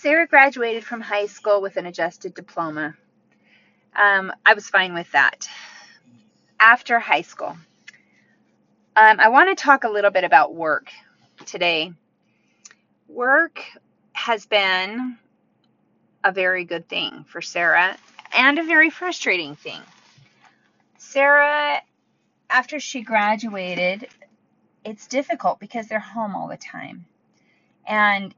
Sarah graduated from high school with an adjusted diploma. Um, I was fine with that. After high school, um, I want to talk a little bit about work today. Work has been a very good thing for Sarah and a very frustrating thing. Sarah, after she graduated, it's difficult because they're home all the time. And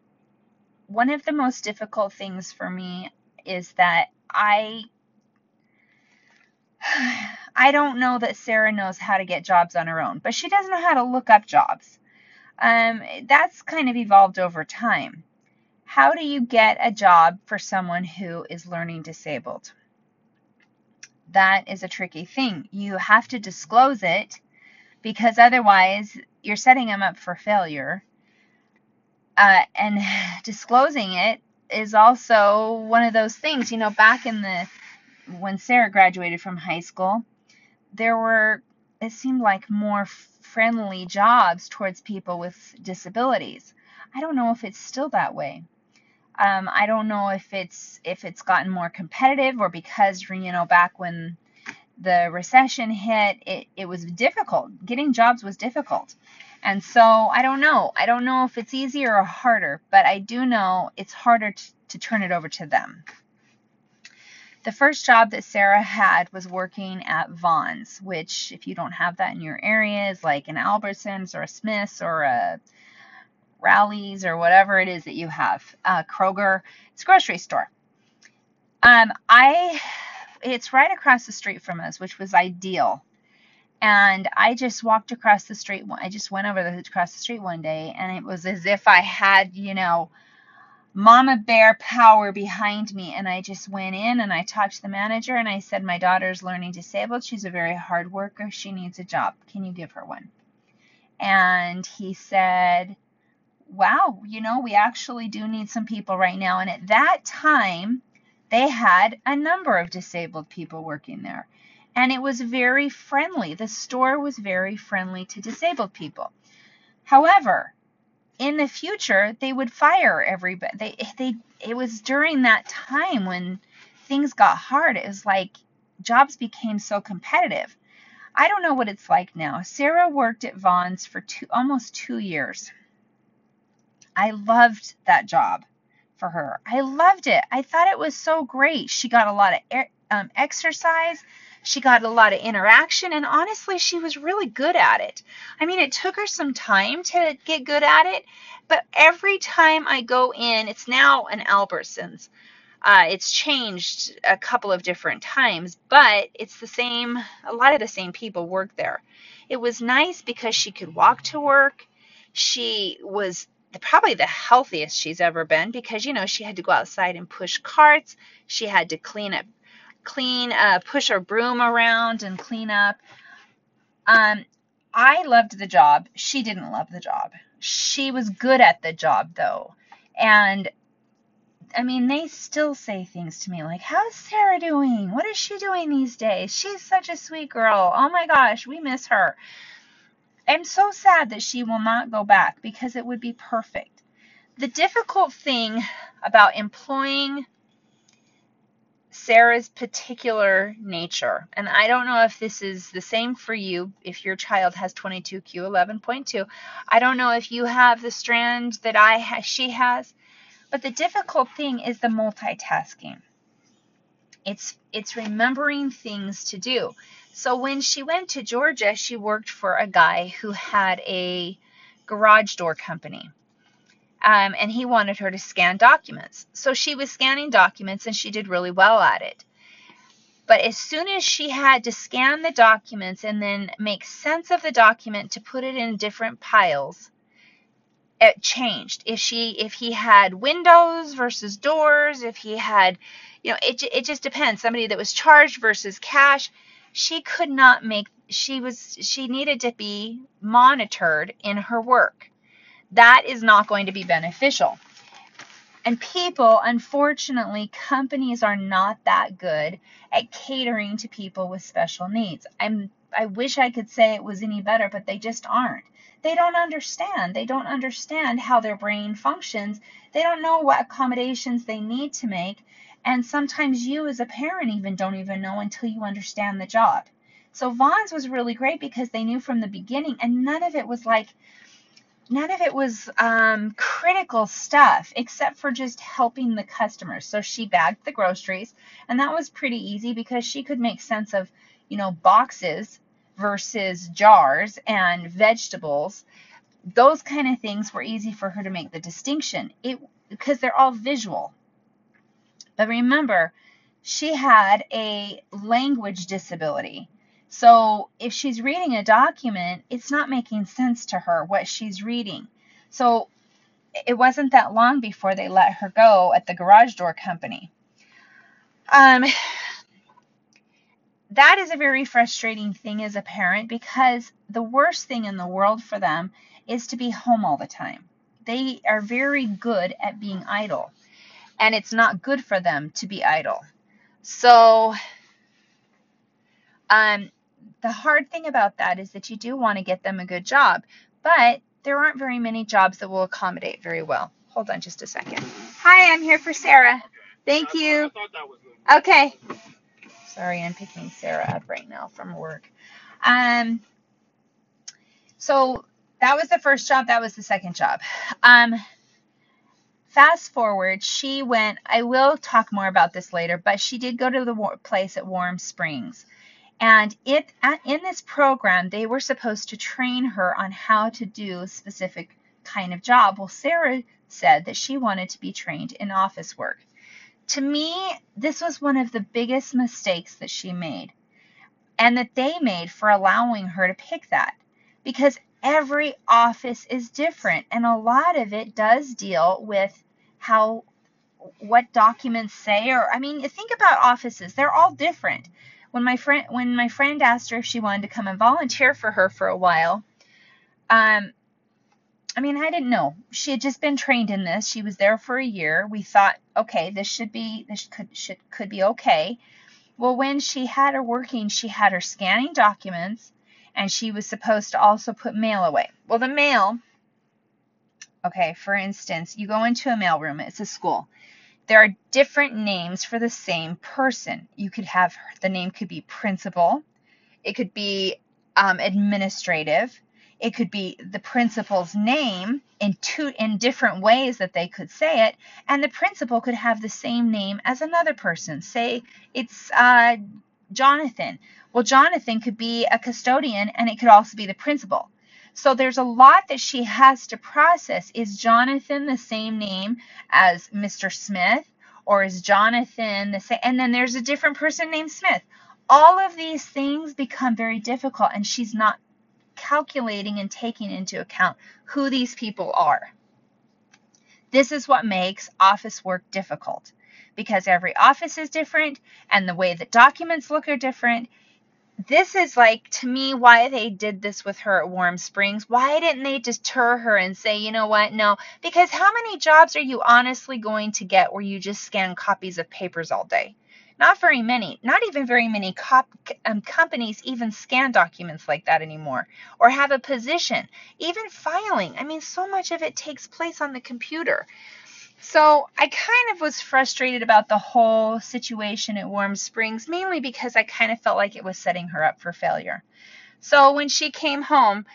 one of the most difficult things for me is that I I don't know that Sarah knows how to get jobs on her own, but she doesn't know how to look up jobs. Um, that's kind of evolved over time. How do you get a job for someone who is learning disabled? That is a tricky thing. You have to disclose it because otherwise you're setting them up for failure. Uh, and disclosing it is also one of those things. You know, back in the when Sarah graduated from high school, there were it seemed like more friendly jobs towards people with disabilities. I don't know if it's still that way. Um, I don't know if it's if it's gotten more competitive or because you know back when the recession hit, it, it was difficult. Getting jobs was difficult. And so I don't know. I don't know if it's easier or harder, but I do know it's harder to, to turn it over to them. The first job that Sarah had was working at Vons, which, if you don't have that in your area, is like an Albertsons or a Smith's or a Raley's or whatever it is that you have. Uh, Kroger, it's a grocery store. Um, I, it's right across the street from us, which was ideal. And I just walked across the street. I just went over the, across the street one day, and it was as if I had, you know, mama bear power behind me. And i just went in and i talked to the manager and i said my daughter's learning disabled. She's a very hard worker. She needs a job. Can you give her one? And he said wow you know we actually do need some people right now. And at that time they had a number of disabled people working there and it was very friendly the store was very friendly to disabled people however in the future they would fire everybody. They they it was during that time when things got hard. It was like jobs became so competitive. I don't know what it's like now. Sarah worked at Vons for two, almost two years. I loved that job for her. I loved it. I thought it was so great. She got a lot of um, exercise. She got a lot of interaction, and honestly, she was really good at it. I mean, it took her some time to get good at it, but every time I go in, it's now an Albertsons. Uh, it's changed a couple of different times, but it's the same, a lot of the same people work there. It was nice because she could walk to work. She was probably the healthiest she's ever been because, you know, she had to go outside and push carts. She had to clean up clean, uh, push her broom around and clean up. Um, I loved the job. She didn't love the job. She was good at the job though. And I mean, they still say things to me like, How's Sarah doing? What is she doing these days? She's such a sweet girl. Oh my gosh, we miss her. I'm so sad that she will not go back because it would be perfect. The difficult thing about employing Sarah's particular nature. And I don't know if this is the same for you if your child has 22q11.2. I don't know if you have the strand that I ha- she has, but the difficult thing is the multitasking. It's it's remembering things to do. So when she went to Georgia, she worked for a guy who had a garage door company um, and he wanted her to scan documents. So she was scanning documents and she did really well at it. But as soon as she had to scan the documents and then make sense of the document to put it in different piles, it changed. If she, if he had windows versus doors, if he had, you know, it, it just depends. Somebody that was charged versus cash, she could not make, she was, she needed to be monitored in her work that is not going to be beneficial. And people, unfortunately, companies are not that good at catering to people with special needs. I'm I wish I could say it was any better, but they just aren't. they don't understand. They don't understand how their brain functions. They don't know what accommodations they need to make. And sometimes you, as a parent, even don't even know until you understand the job. So Vons was really great because they knew from the beginning, and none of it was like, none of it was um, critical stuff except for just helping the customers. So she bagged the groceries, and that was pretty easy because she could make sense of, you know, boxes versus jars and vegetables. Those kind of things were easy for her to make the distinction. It because they're all visual. But remember, she had a language disability. So if she's reading a document, it's not making sense to her what she's reading. So it wasn't that long before they let her go at the garage door company. Um, that is a very frustrating thing as a parent because the worst thing in the world for them is to be home all the time. They are very good at being idle, and it's not good for them to be idle. So, um, the hard thing about that is that you do want to get them a good job, but there aren't very many jobs that will accommodate very well. Hold on just a second. Hi, I'm here for Sarah. Okay. Thank you. Okay. Sorry, I'm picking Sarah up right now from work. Um, so that was the first job. That was the second job. Um, fast forward, she went. I will talk more about this later, but she did go to the place at Warm Springs. And it in this program, they were supposed to train her on how to do a specific kind of job. Well, Sarah said that she wanted to be trained in office work. To me, this was one of the biggest mistakes that she made and that they made for allowing her to pick that because every office is different and a lot of it does deal with how what documents say or I mean think about offices they're all different when my friend when my friend asked her if she wanted to come and volunteer for her for a while um I mean, I didn't know. She had just been trained in this. She was there for a year. We thought, okay, this should be this could should could be okay. Well, when she had her working, she had her scanning documents and she was supposed to also put mail away. Well, the mail Okay, for instance, you go into a mailroom, it's a school. There are different names for the same person. You could have the name could be principal, it could be um, administrative, it could be the principal's name in two in different ways that they could say it, and the principal could have the same name as another person. Say it's uh, Jonathan. Well, Jonathan could be a custodian, and it could also be the principal. So there's a lot that she has to process. Is Jonathan the same name as Mr. Smith? Or is Jonathan the same? And then there's a different person named Smith. All of these things become very difficult, and she's not calculating and taking into account who these people are. This is what makes office work difficult because every office is different and the way that documents look are different. This is like to me why they did this with her at Warm Springs. Why didn't they deter her and say, you know what? No, because how many jobs are you honestly going to get where you just scan copies of papers all day? Not very many. Not even very many um, companies even scan documents like that anymore or have a position. Even filing. I mean, so much of it takes place on the computer. So I kind of was frustrated about the whole situation at Warm Springs, mainly because I kind of felt like it was setting her up for failure. So when she came home,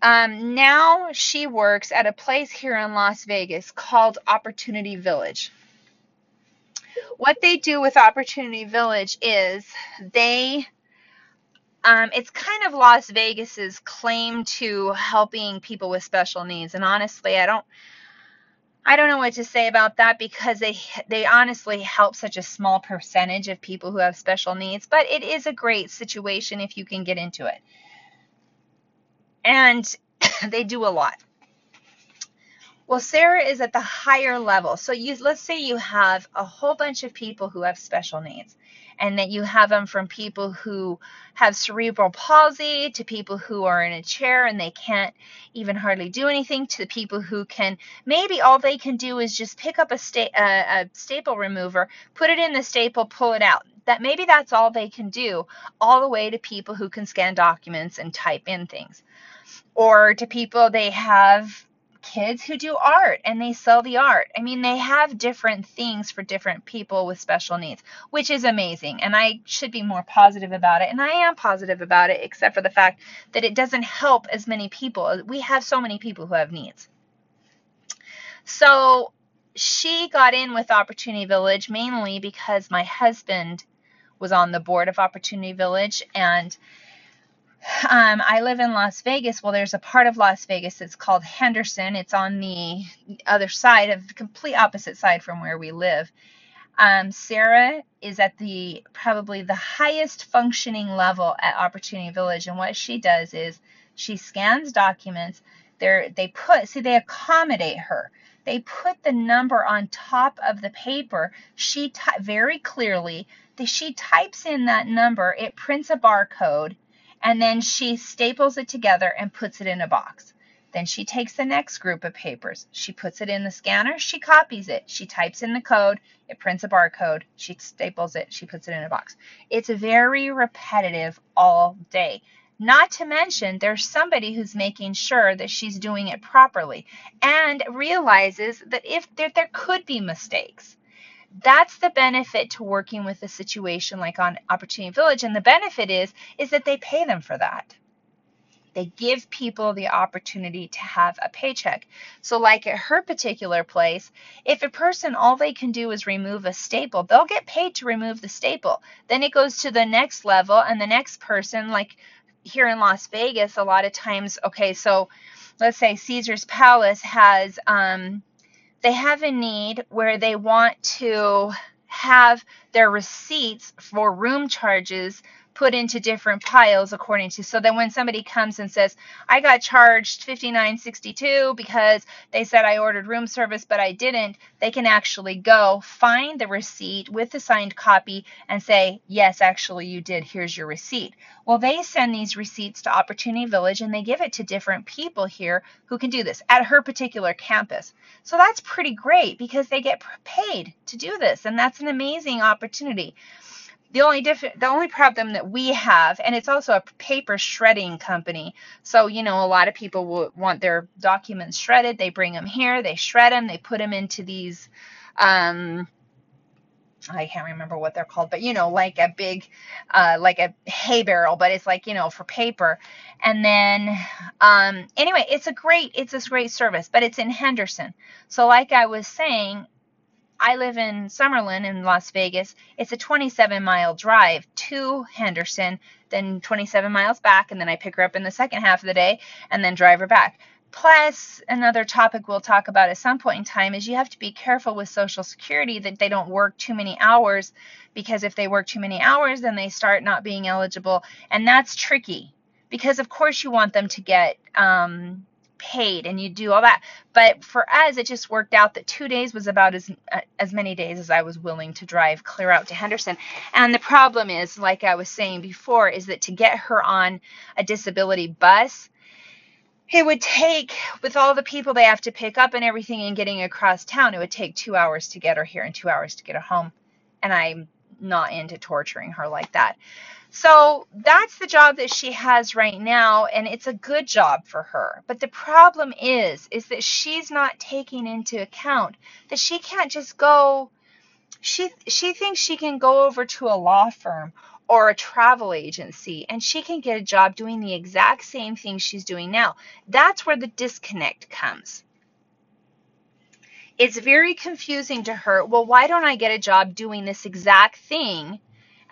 um, now she works at a place here in Las Vegas called Opportunity Village what they do with Opportunity Village is they um, it's kind of Las Vegas's claim to helping people with special needs. And honestly, I don't I don't know what to say about that because they they honestly help such a small percentage of people who have special needs, but it is a great situation if you can get into it. And they do a lot. Well, Sarah is at the higher level. So you let's say you have a whole bunch of people who have special needs and that you have them from people who have cerebral palsy to people who are in a chair and they can't even hardly do anything to the people who can maybe all they can do is just pick up a, sta- a, a staple remover, put it in the staple, pull it out. That maybe that's all they can do, all the way to people who can scan documents and type in things or to people they have kids who do art and they sell the art. I mean, they have different things for different people with special needs, which is amazing. And I should be more positive about it. And I am positive about it, except for the fact that it doesn't help as many people. We have so many people who have needs. So she got in with Opportunity Village mainly because my husband was on the board of Opportunity Village and um, I live in Las Vegas. Well, there's a part of Las Vegas that's called Henderson. It's on the other side of the complete opposite side from where we live. Um, Sarah is at the probably the highest functioning level at Opportunity Village, and what she does is she scans documents. They they put see they accommodate her. They put the number on top of the paper. She very clearly. She types in that number. It prints a barcode and then she staples it together and puts it in a box. Then she takes the next group of papers. She puts it in the scanner. She copies it. She types in the code. It prints a barcode. She staples it. She puts it in a box. It's very repetitive all day. Not to mention, there's somebody who's making sure that she's doing it properly and realizes that if there, there could be mistakes that's the benefit to working with a situation like on Opportunity Village. And the benefit is, is that they pay them for that. They give people the opportunity to have a paycheck. So, like at her particular place, if a person all they can do is remove a staple, they'll get paid to remove the staple. Then it goes to the next level, and the next person, like here in Las Vegas, a lot of times, okay, so let's say Caesar's Palace has um, they have a need where they want to have their receipts for room charges put into different piles according to so that when somebody comes and says i got charged 59.62 because they said i ordered room service but i didn't they can actually go find the receipt with the signed copy and say yes actually you did. Here's your receipt. Well they send these receipts to opportunity village and they give it to different people here who can do this at her particular campus. So that's pretty great because they get paid to do this and that's an amazing opportunity the only diff- the only problem that we have, and it's also a paper shredding company. So you know, a lot of people will want their documents shredded. They bring them here, they shred them, they put them into these. Um, I can't remember what they're called, but you know, like a big, uh, like a hay barrel, but it's like you know for paper. And then, um, anyway, it's a great, it's a great service, but it's in Henderson. So like I was saying, I live in Summerlin in Las Vegas. It's a 27 mile drive to Henderson, then 27 miles back, and then I pick her up in the second half of the day and then drive her back. Plus, another topic we'll talk about at some point in time is you have to be careful with Social Security that they don't work too many hours because if they work too many hours, then they start not being eligible. And that's tricky because, of course, you want them to get um, paid and you do all that. But for us, it just worked out that two days was about as uh, as many days as I was willing to drive clear out to Henderson. And the problem is, like I was saying before, is that to get her on a disability bus, it would take with all the people they have to pick up and everything and getting across town, it would take two hours to get her here and two hours to get her home. And I'm not into torturing her like that. So that's the job that she has right now, and it's a good job for her. But the problem is, is that she's not taking into account that she can't just go. She she thinks she can go over to a law firm or a travel agency and she can get a job doing the exact same thing she's doing now. That's where the disconnect comes. It's very confusing to her. Well, why don't I get a job doing this exact thing?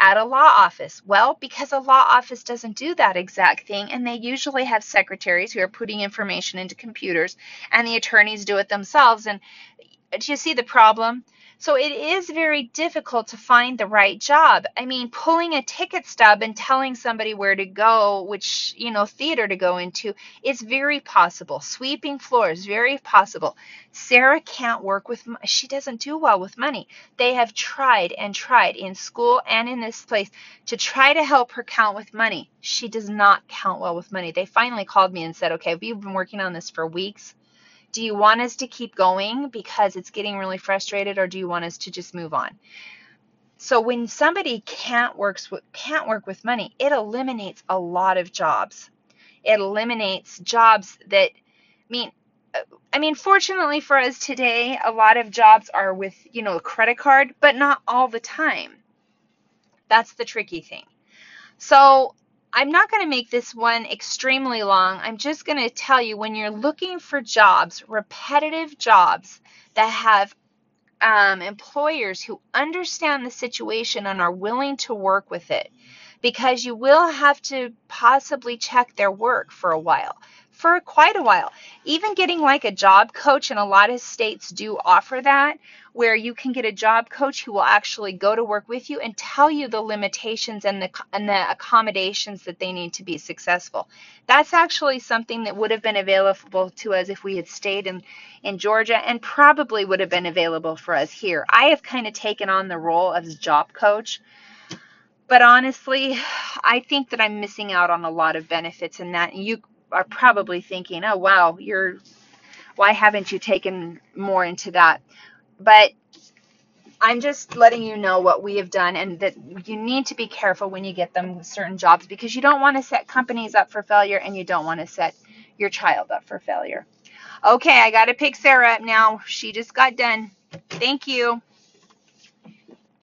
at a law office? Well, because a law office doesn't do that exact thing, and they usually have secretaries who are putting information into computers, and the attorneys do it themselves. And do you see the problem? So it is very difficult to find the right job. I mean, pulling a ticket stub and telling somebody where to go, which, you know, theater to go into, is very possible. Sweeping floors, very possible. Sarah can't work with, she doesn't do well with money. They have tried and tried in school and in this place to try to help her count with money. She does not count well with money. They finally called me and said, okay, we've been working on this for weeks do you want us to keep going because it's getting really frustrated or do you want us to just move on? So when somebody can't works with, can't work with money, it eliminates a lot of jobs. It eliminates jobs that, I mean, uh, I mean, fortunately for us today, a lot of jobs are with, you know, a credit card, but not all the time. That's the tricky thing. So I'm not going to make this one extremely long. I'm just going to tell you when you're looking for jobs, repetitive jobs that have um, employers who understand the situation and are willing to work with it, because you will have to possibly check their work for a while for quite a while. Even getting like a job coach, and a lot of states do offer that, where you can get a job coach who will actually go to work with you and tell you the limitations and the and the accommodations that they need to be successful. That's actually something that would have been available to us if we had stayed in in Georgia and probably would have been available for us here. I have kind of taken on the role of job coach. But honestly, I think that I'm missing out on a lot of benefits in that. You are probably thinking, oh, wow, you're, why haven't you taken more into that? But I'm just letting you know what we have done and that you need to be careful when you get them certain jobs because you don't want to set companies up for failure and you don't want to set your child up for failure. Okay, I got to pick Sarah up now. She just got done. Thank you.